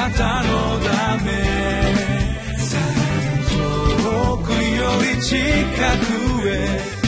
なたのため。遠くより近くへ。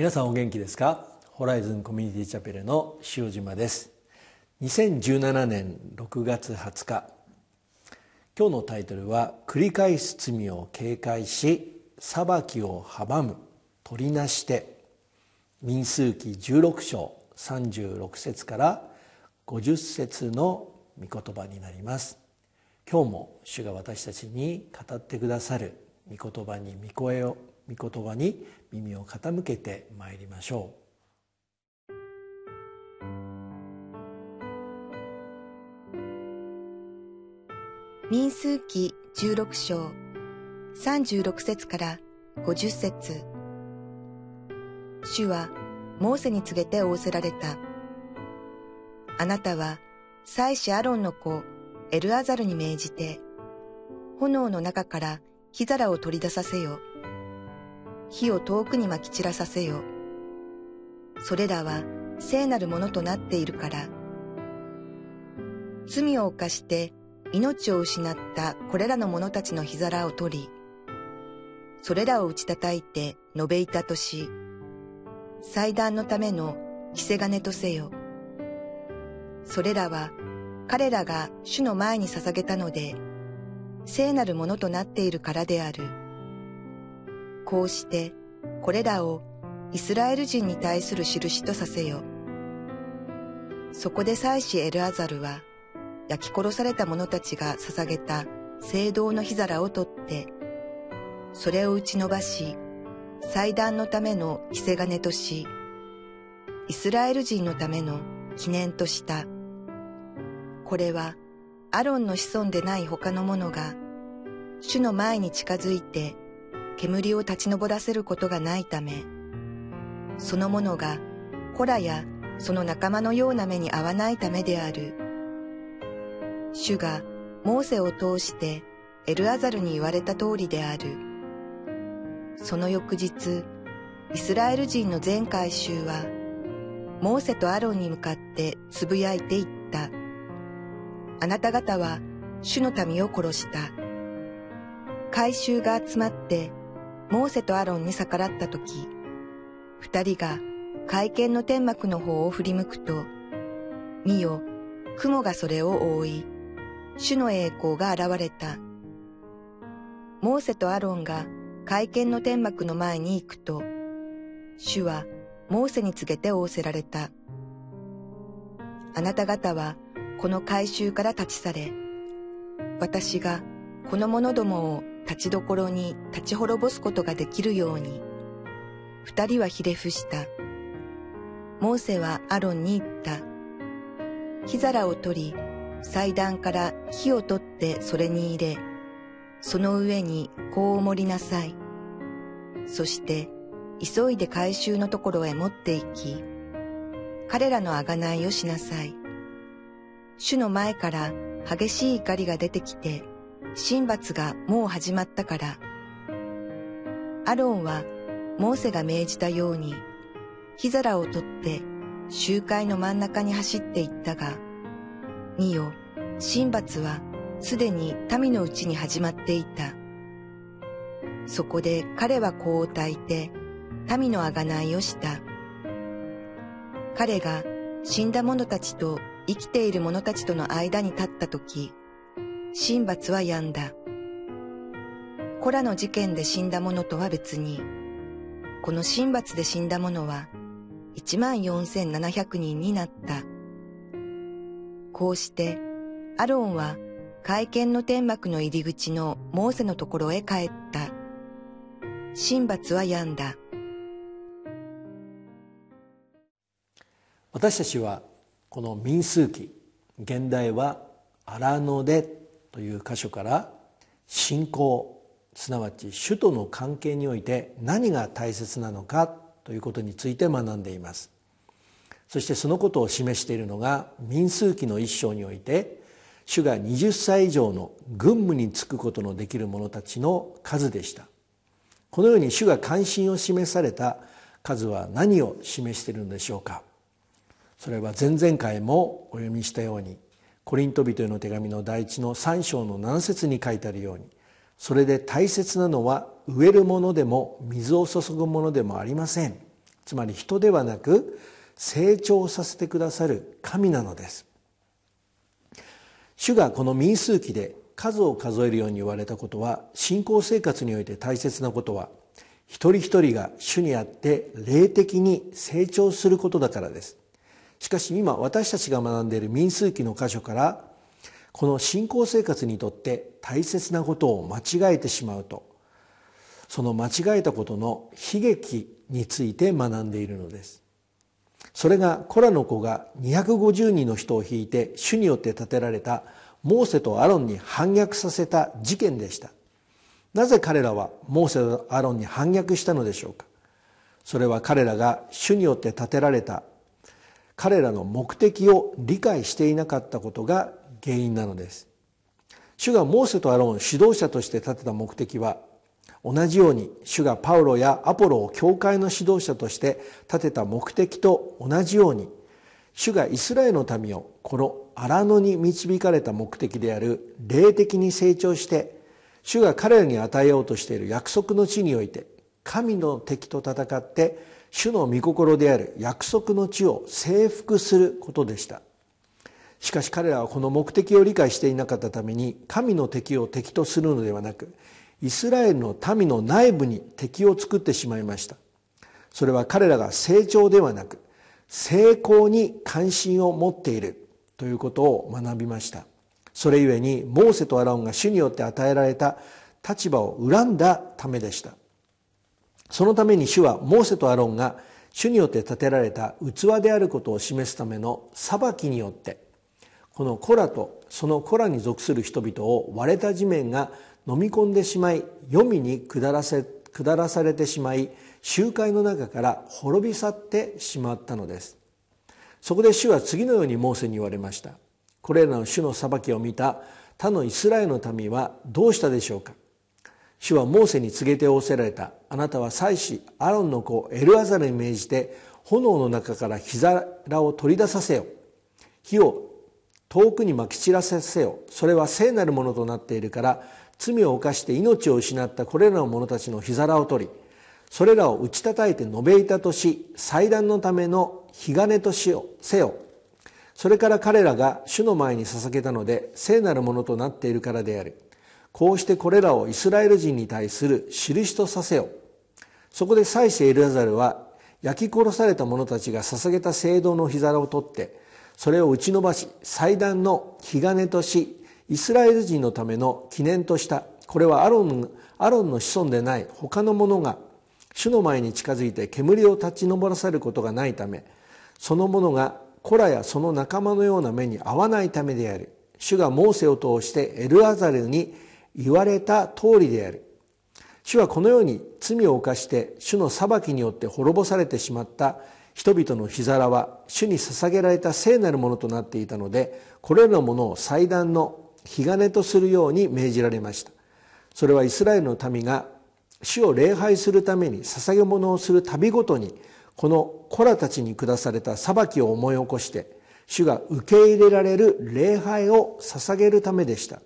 皆さんお元気ですか？ホライズンコミュニティチャペルの塩島です。2017年6月20日今日のタイトルは「繰り返す罪を警戒し裁きを阻む取りなして」民数記16章36節から50節の御言葉になります。今日も主が私たちに語ってくださる御言葉に御声を御言葉に耳を傾けてまいりましょう民数記16章36節から50節主はモーセに告げて仰せられた。あなたは祭司アロンの子エルアザルに命じて、炎の中から火皿を取り出させよ。火を遠くにまき散らさせよ。それらは聖なるものとなっているから。罪を犯して命を失ったこれらの者たちの火皿を取り、それらを打ち叩いて述べ板とし、祭壇のための着せ金とせよ。それらは彼らが主の前に捧げたので、聖なるものとなっているからである。こうしてこれらをイスラエル人に対する印とさせよ。そこで祭司エルアザルは焼き殺された者たちが捧げた聖堂の火皿を取って、それを打ち伸ばし、祭壇のための着せ金とし、イスラエル人のための記念とした。これはアロンの子孫でない他の者が、主の前に近づいて煙を立ち上らせることがないため、そのものがコラやその仲間のような目に合わないためである。主がモーセを通してエルアザルに言われた通りである。その翌日、イスラエル人の全回収は、モーセとアロンに向かってつぶやいていった。あなた方は主の民を殺した。回収が集まってモーセとアロンに逆らった時、二人が会見の天幕の方を振り向くと、見よ、雲がそれを覆い、主の栄光が現れた。モーセとアロンが会見の天幕の前に行くと、主はモーセに告げて仰せられた。あなた方はこの改宗から立ち去れ、私がこの者どもを立ちどころに立ち滅ぼすことができるように。二人はひれ伏した。モーセはアロンに言った。火皿を取り、祭壇から火を取ってそれに入れ、その上にこう盛りなさい。そして、急いで回収のところへ持って行き、彼らの贖いをしなさい。主の前から激しい怒りが出てきて、神罰がもう始まったから。アロンはモーセが命じたように、火皿を取って集会の真ん中に走っていったが、見よ、神罰はすでに民のうちに始まっていた。そこで彼は子を抱いて民の贖いをした。彼が死んだ者たちと生きている者たちとの間に立った時、神罰は止んだ。コラの事件で死んだ者とは別に、この神罰で死んだ者は14,700人になった。こうして、アロンは会見の天幕の入り口のモーセのところへ帰った。神罰は止んだ。私たちはこの民数記、現代は荒野でという箇所から信仰すなわち主との関係において何が大切なのかということについて学んでいます。そしてそのことを示しているのが民数記の一章において主が20歳以上の軍務に就くことのできる者たちの数でした。このように主が関心を示された数は何を示しているのでしょうか。それは前々回もお読みしたようにコリント人への手紙の第一の3章の7節に書いてあるようにそれで大切なのは植えるものでも水を注ぐものでもありません。つまり人ではなく成長させてくださる神なのです。主がこの民数記で数を数えるように言われたことは信仰生活において大切なことは一人一人が主にあって霊的に成長することだからです。しかし今私たちが学んでいる民数記の箇所からこの信仰生活にとって大切なことを間違えてしまうとその間違えたことの悲劇について学んでいるのです。それがコラの子が250人の人を引いて主によって建てられたモーセとアロンに反逆させた事件でした。なぜ彼らはモーセとアロンに反逆したのでしょうか。それは彼らが主によって建てられた彼らの目的を理解していなかったことが原因なのです。主がモーセとアロンを指導者として立てた目的は同じように主がパウロやアポロを教会の指導者として立てた目的と同じように主がイスラエルの民をこの荒野に導かれた目的である霊的に成長して主が彼らに与えようとしている約束の地において神の敵と戦って主の御心である約束の地を征服することでした。しかし彼らはこの目的を理解していなかったために神の敵を敵とするのではなくイスラエルの民の内部に敵を作ってしまいました。それは彼らが成長ではなく成功に関心を持っているということを学びました。それゆえにモーセとアラオンが主によって与えられた立場を恨んだためでした。そのために主はモーセとアロンが主によって建てられた器であることを示すための裁きによってこのコラとそのコラに属する人々を割れた地面が飲み込んでしまい黄泉に下らせ下らされてしまい集会の中から滅び去ってしまったのです。そこで主は次のようにモーセに言われました。これらの主の裁きを見た他のイスラエルの民はどうしたでしょうか。主はモーセに告げて仰せられた。あなたは祭司アロンの子エルアザルに命じて炎の中から火皿を取り出させよ。火を遠くにまき散らせせよ。それは聖なるものとなっているから罪を犯して命を失ったこれらの者たちの火皿を取りそれらを打ち叩いて延べ板とし祭壇のための火金としよせよ。それから彼らが主の前に捧げたので聖なるものとなっているからである。こうしてこれらをイスラエル人に対する印とさせよ。そこで祭司エルアザルは焼き殺された者たちが捧げた聖堂の火皿を取ってそれを打ち伸ばし祭壇の火金としイスラエル人のための記念とした。これはアロンアロンの子孫でない他の者が主の前に近づいて煙を立ち上らせることがないためその者がコラやその仲間のような目に合わないためである。主がモーセを通してエルアザルに言われた通りである。主はこのように罪を犯して主の裁きによって滅ぼされてしまった。人々の火皿は主に捧げられた聖なるものとなっていたのでこれらのものを祭壇の火金とするように命じられました。それはイスラエルの民が主を礼拝するために捧げ物をする度ごとにこの子らたちに下された裁きを思い起こして主が受け入れられる礼拝を捧げるためでした。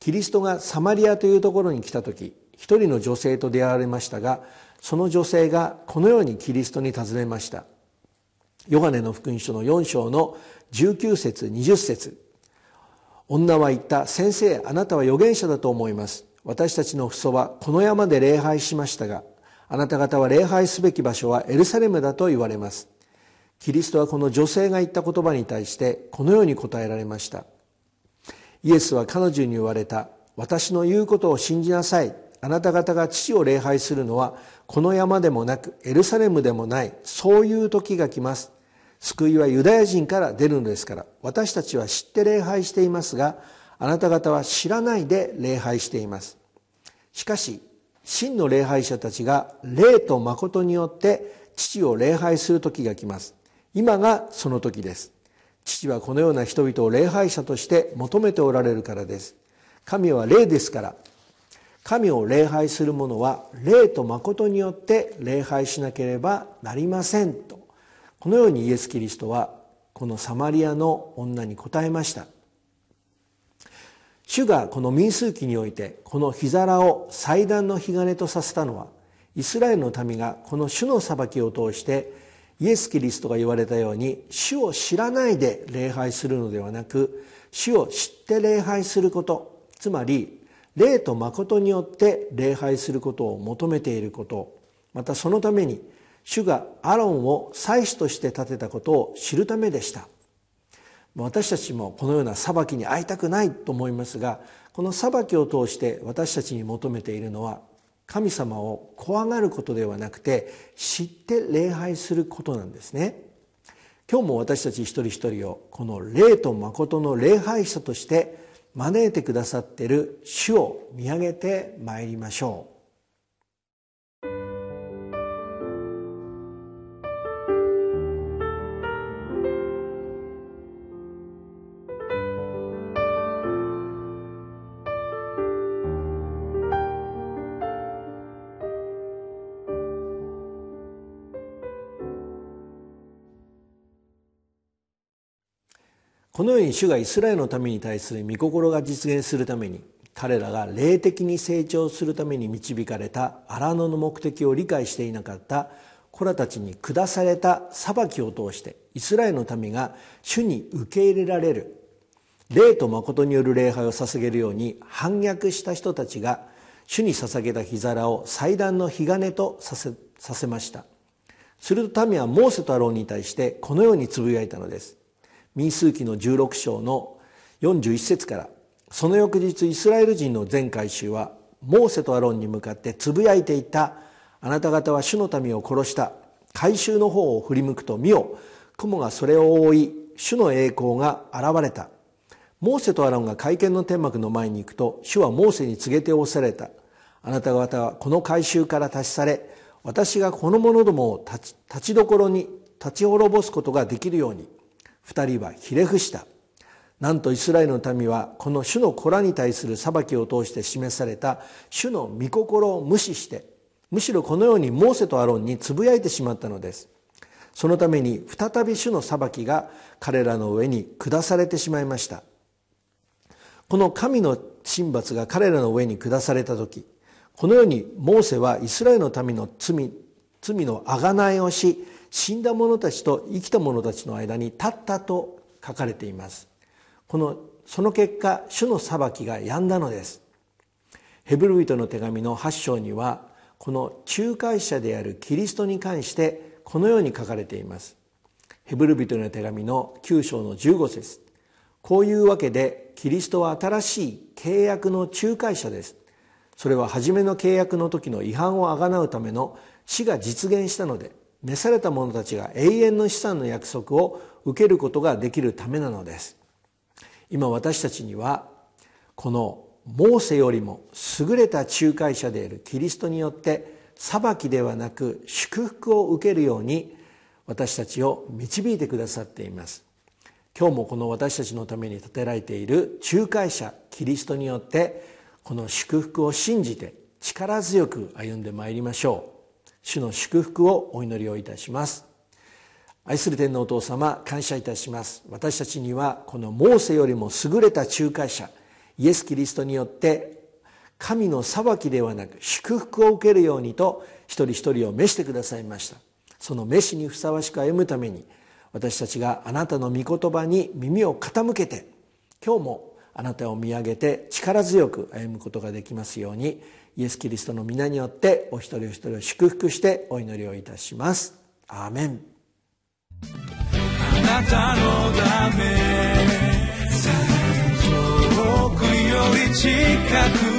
キリストがサマリアというところに来た時一人の女性と出会われましたがその女性がこのようにキリストに尋ねました。ヨハネの福音書の4章の19節20節。女は言った先生あなたは預言者だと思います。私たちの父祖はこの山で礼拝しましたがあなた方は礼拝すべき場所はエルサレムだと言われます。キリストはこの女性が言った言葉に対してこのように答えられました。イエスは彼女に言われた。私の言うことを信じなさい。あなた方が父を礼拝するのはこの山でもなくエルサレムでもない。そういう時が来ます。救いはユダヤ人から出るのですから。私たちは知って礼拝していますがあなた方は知らないで礼拝しています。しかし真の礼拝者たちが霊と誠によって父を礼拝する時が来ます。今がその時です。父はこのような人々を礼拝者として求めておられるからです。神は霊ですから。神を礼拝する者は霊と誠によって礼拝しなければなりませんと。このようにイエス・キリストはこのサマリアの女に答えました。主がこの民数記においてこの日皿を祭壇の火金とさせたのはイスラエルの民がこの主の裁きを通してイエス・キリストが言われたように主を知らないで礼拝するのではなく主を知って礼拝することつまり霊と誠によって礼拝することを求めていることまたそのために主がアロンを祭司として立てたことを知るためでした。私たちもこのような裁きに会いたくないと思いますがこの裁きを通して私たちに求めているのは神様を怖がることではなくて知って礼拝することなんですね。今日も私たち一人一人をこの霊と誠の礼拝者として招いてくださっている主を見上げてまいりましょう。このように主がイスラエルのために対する御心が実現するために彼らが霊的に成長するために導かれた荒野の目的を理解していなかった子らたちに下された裁きを通してイスラエルの民が主に受け入れられる霊と誠による礼拝を捧げるように反逆した人たちが主に捧げた火皿を祭壇の火金とさせさせました。すると民はモーセとアロンに対してこのようにつぶやいたのです。民数記の16章の41節からその翌日イスラエル人の全回収はモーセとアロンに向かってつぶやいていたあなた方は主の民を殺した回収の方を振り向くと見よ雲がそれを覆い主の栄光が現れた。モーセとアロンが会見の天幕の前に行くと主はモーセに告げておされた。あなた方はこの回収から立ち去れ私がこの者どもを立ちどころに立ち滅ぼすことができるように。二人はひれ伏した。なんとイスラエルの民はこの主の子らに対する裁きを通して示された。主の御心を無視して。むしろこのようにモーセとアロンにつぶやいてしまったのです。そのために再び主の裁きが彼らの上に下されてしまいました。この神の神罰が彼らの上に下された時このようにモーセはイスラエルの民の罪罪の贖いをし死んだ者たちと生きた者たちの間に立ったと書かれています。このその結果主の裁きが止んだのです。ヘブル人の手紙の8章にはこの仲介者であるキリストに関してこのように書かれています。ヘブル人の手紙の9章の15節。こういうわけでキリストは新しい契約の仲介者です。それは初めの契約の時の違反をあがなうための死が実現したので召された者たちが永遠の資産の約束を受けることができるためなのです。今私たちにはこのモーセよりも優れた仲介者であるキリストによって裁きではなく祝福を受けるように私たちを導いてくださっています。今日もこの私たちのために立てられている仲介者キリストによってこの祝福を信じて力強く歩んでまいりましょう。主の祝福をお祈りをいたします。愛する天皇お父様感謝いたします。私たちにはこのモーセよりも優れた仲介者イエス・キリストによって神の裁きではなく祝福を受けるようにと一人一人を召してくださいました。その召しにふさわしく歩むために私たちがあなたの御言葉に耳を傾けて今日もあなたを見上げて力強く歩むことができますようにイエス・キリストの皆によってお一人お一人を祝福してお祈りをいたします。アーメン。あなたのため遠くより近く